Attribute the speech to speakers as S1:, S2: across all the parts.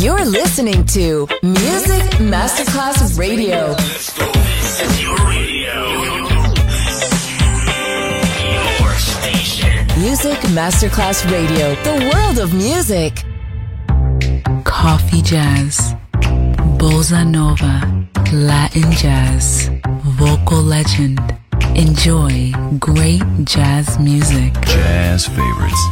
S1: You're listening to Music Masterclass Radio.
S2: Your radio. Your station.
S1: Music Masterclass Radio, the world of music.
S3: Coffee jazz, bossa nova, Latin jazz, vocal legend. Enjoy great jazz music.
S4: Jazz favorites.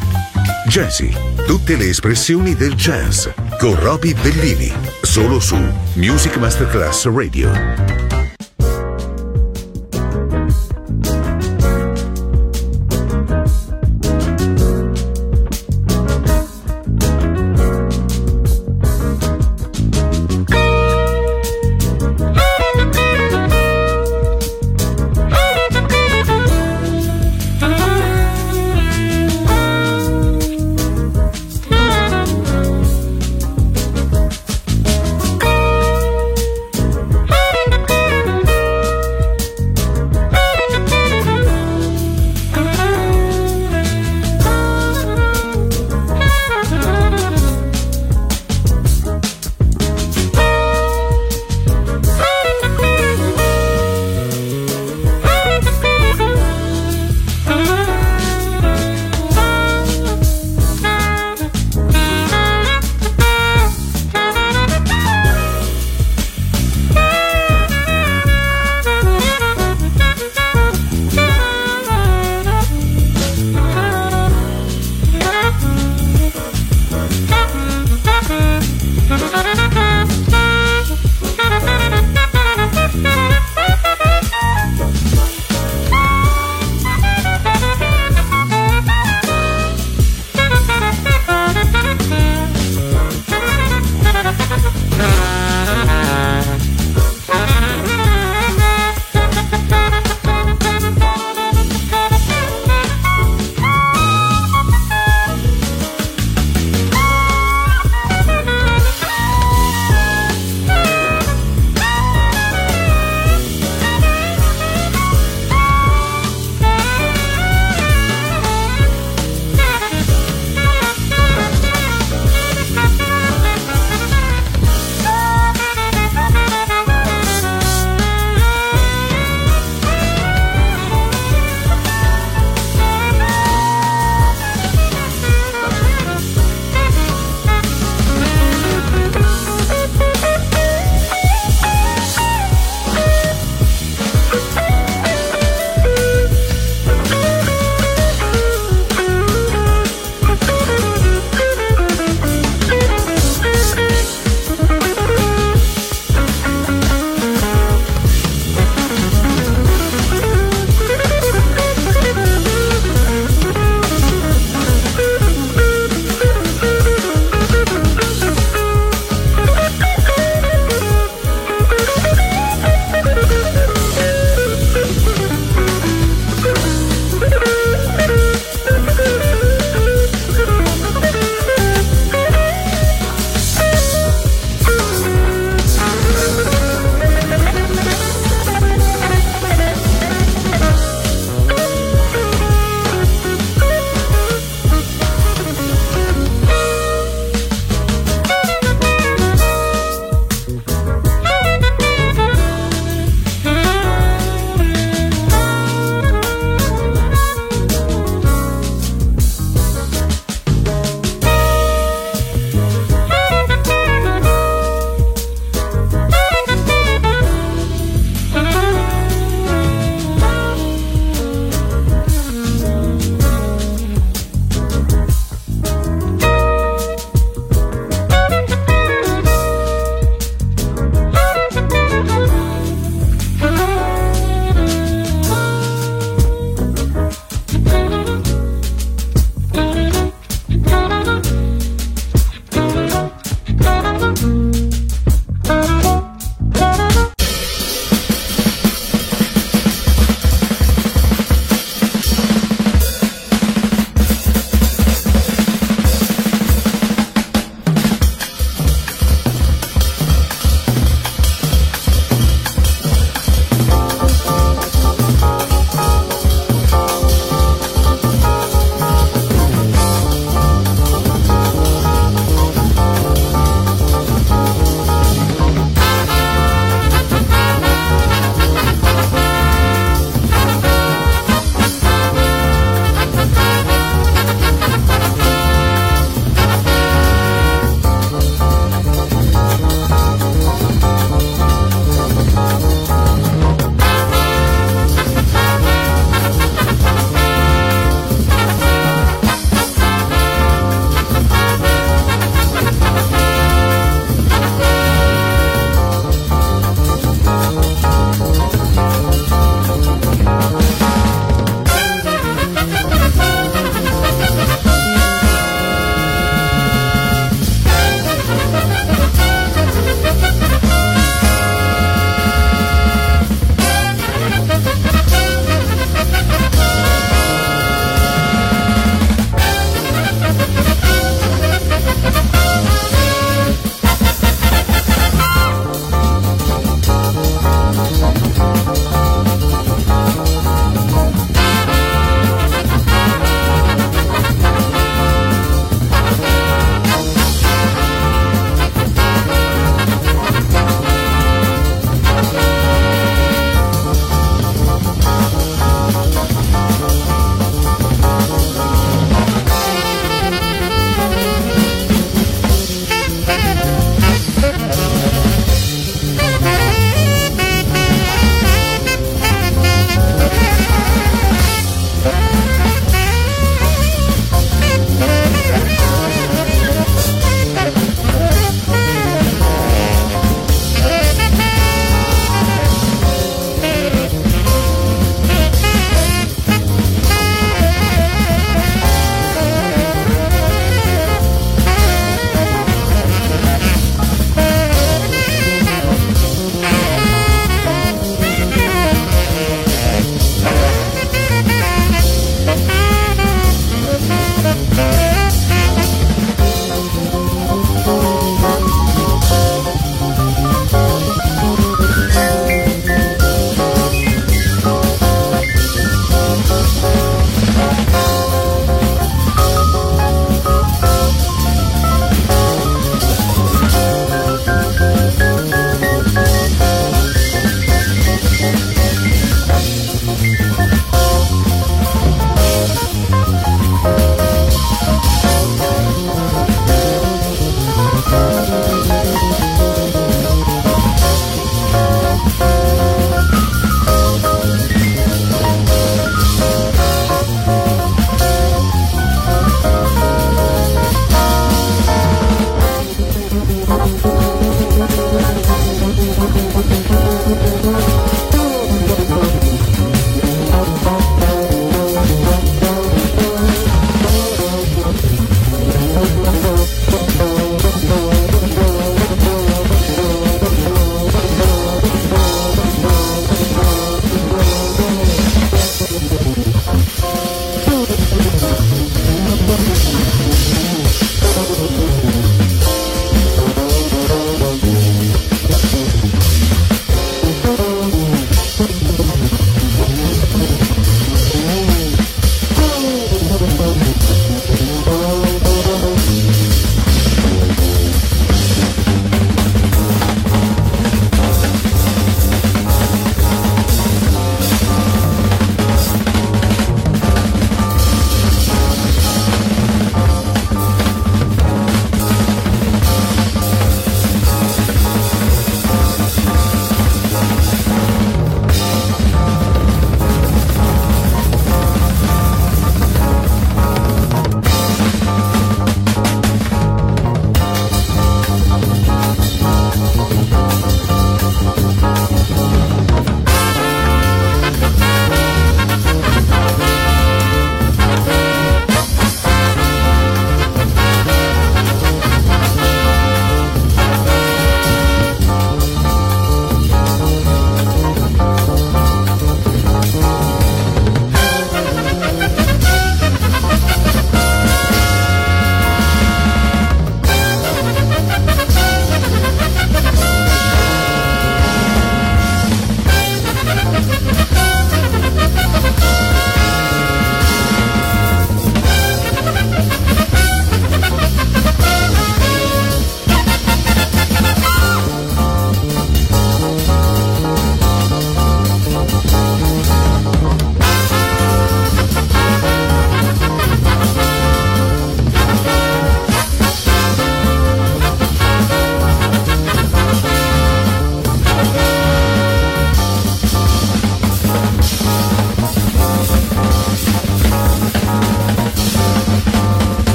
S5: Jazzy, tutte le espressioni del jazz con Roby Bellini, solo su Music Masterclass Radio.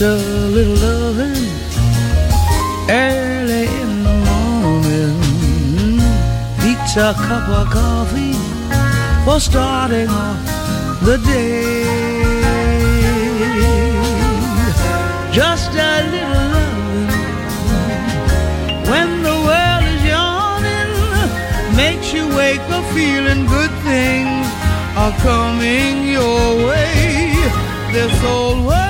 S4: Just a little loving early in the morning beats a cup of coffee for starting off the day. Just a little loving when the world is yawning makes you wake up feeling good things are coming your way. This whole world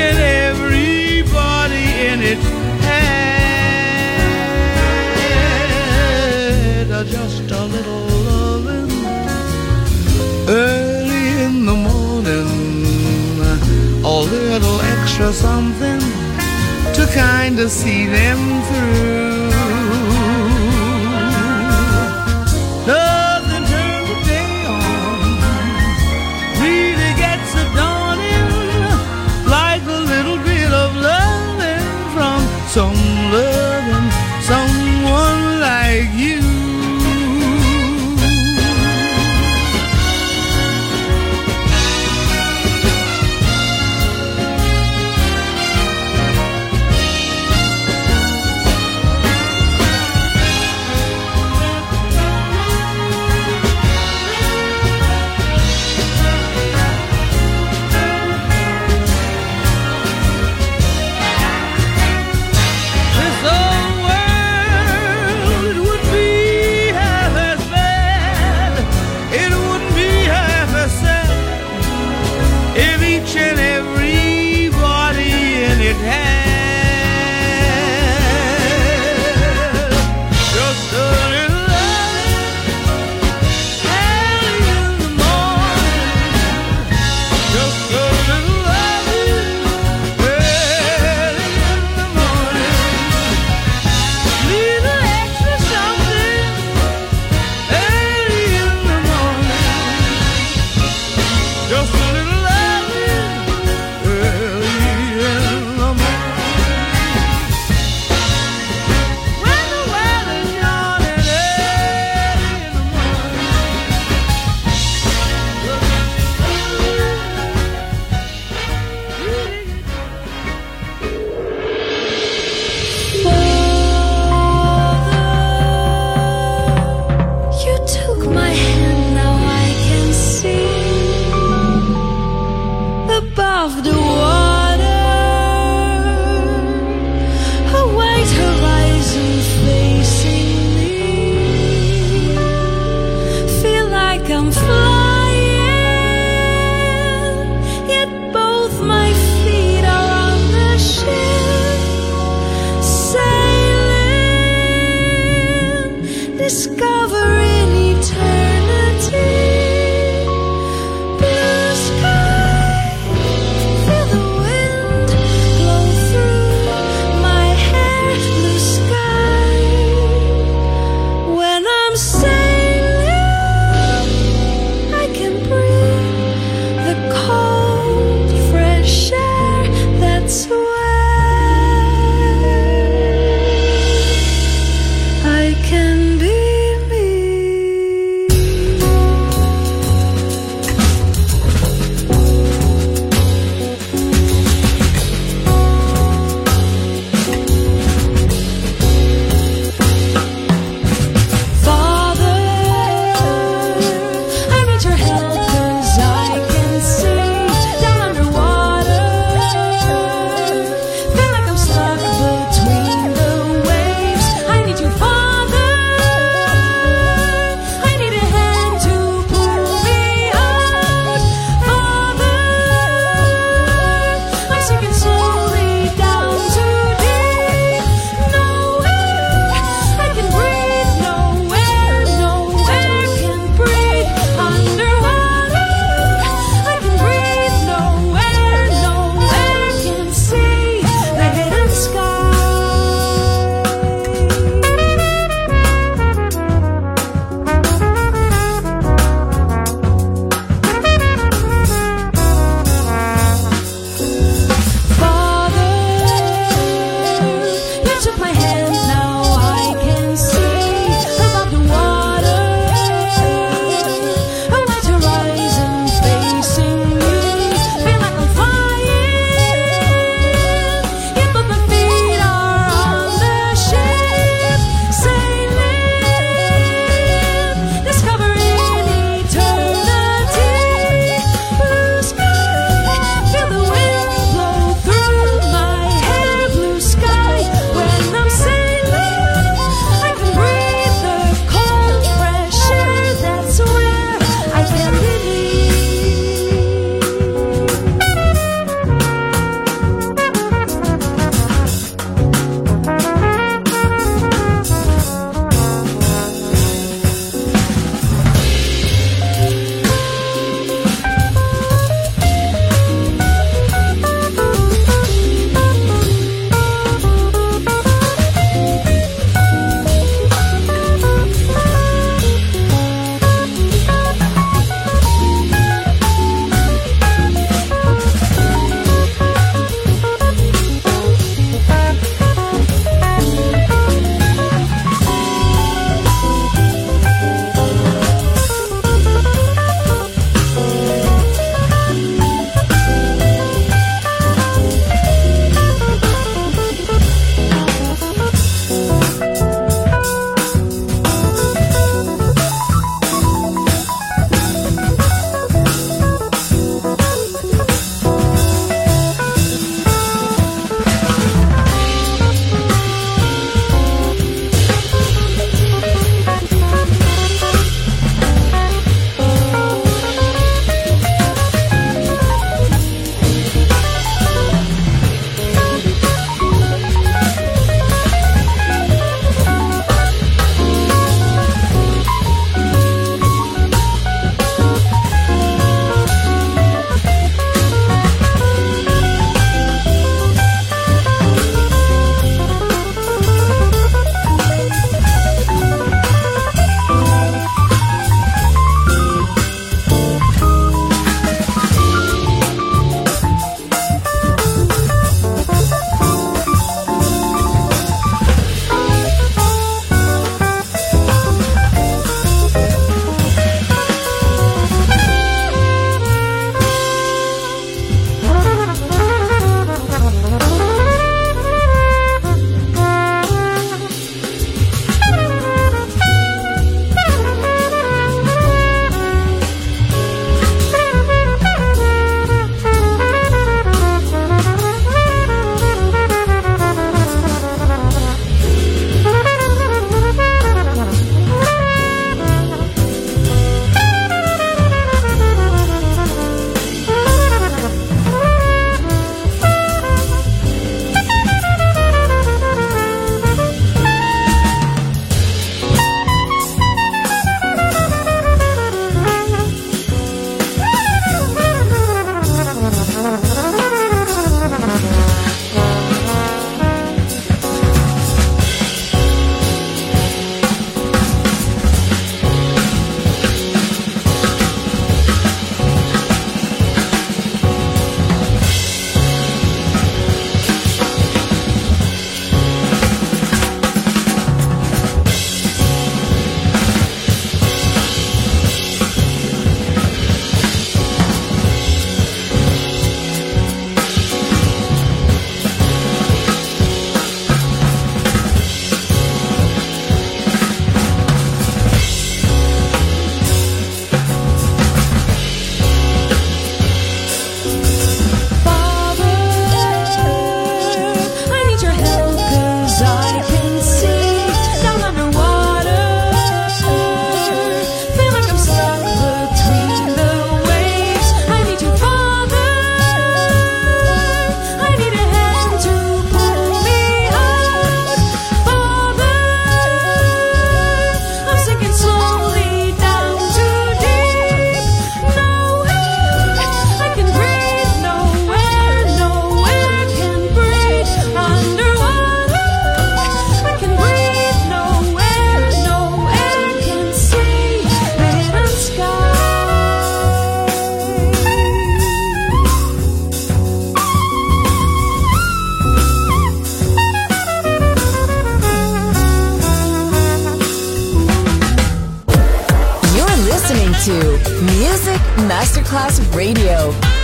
S4: and everybody in it had just a little loving early in the morning, a little extra something to kind of see them through. Some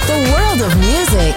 S1: The world of music.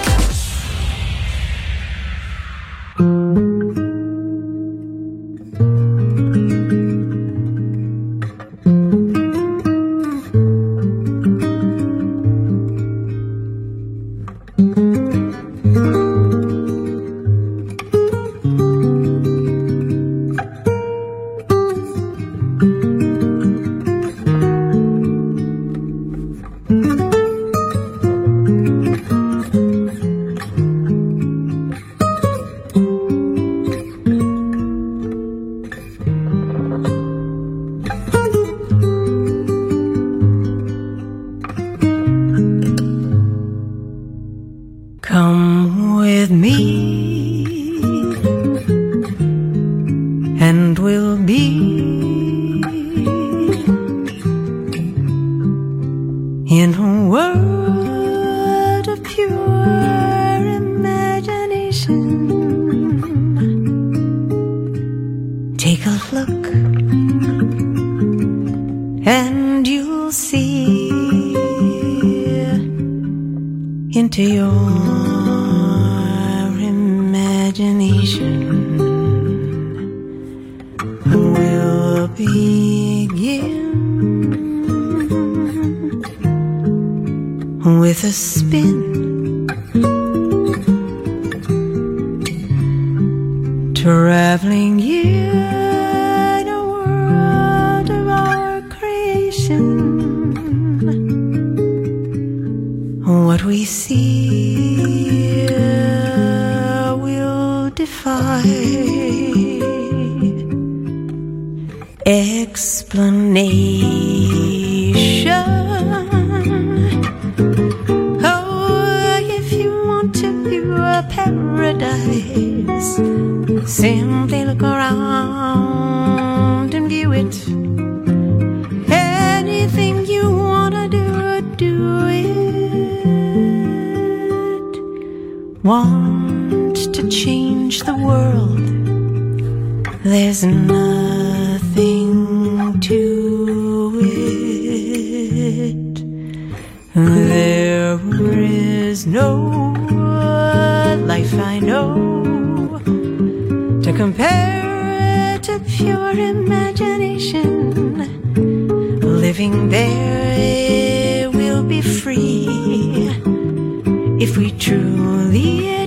S6: what we see will defy explanation. want to change the world, there's nothing to it. There is no life I know to compare it to pure imagination. Living there will be free if we truly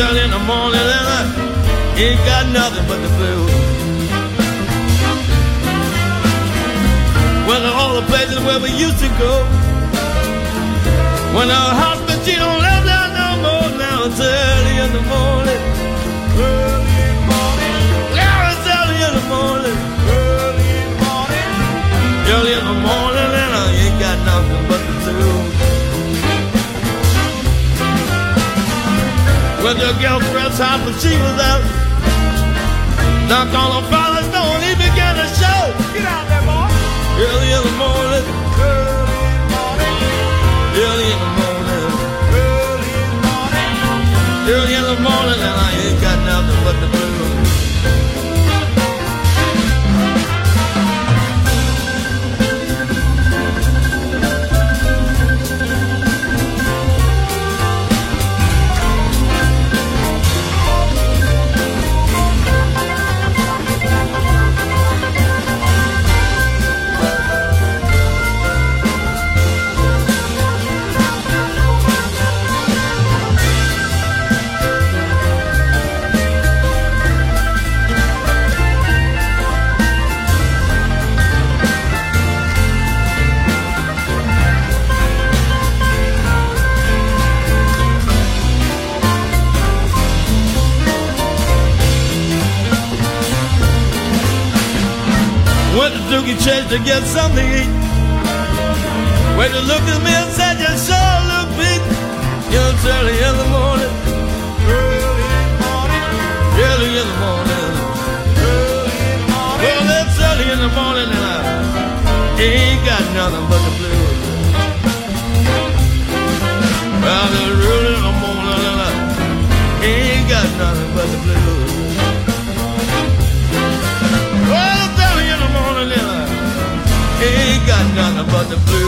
S7: Early in the morning, and I ain't got nothing but the blues. Well, all the places where we used to go. When our husband, she don't live there no more. Now it's early in the morning. Early morning. Now it's early in the morning. When your girlfriend's house, but she was out. Knock on her father's door, and he began to show. Get out there, boy. Early in the morning. Early in the morning. Early in the morning. Early in the morning. Early in the morning, and I ain't got nothing but the blues. Went to Dooky Chase to get something to eat. Went to look at me and said, You sure look big. You know, it's early in the morning. Early in the morning. Early in the morning. Early in the morning. Well, it's early in the morning and I ain't got nothing but the blues. Well, it's early in the morning and I ain't got nothing but the blues. But the blues.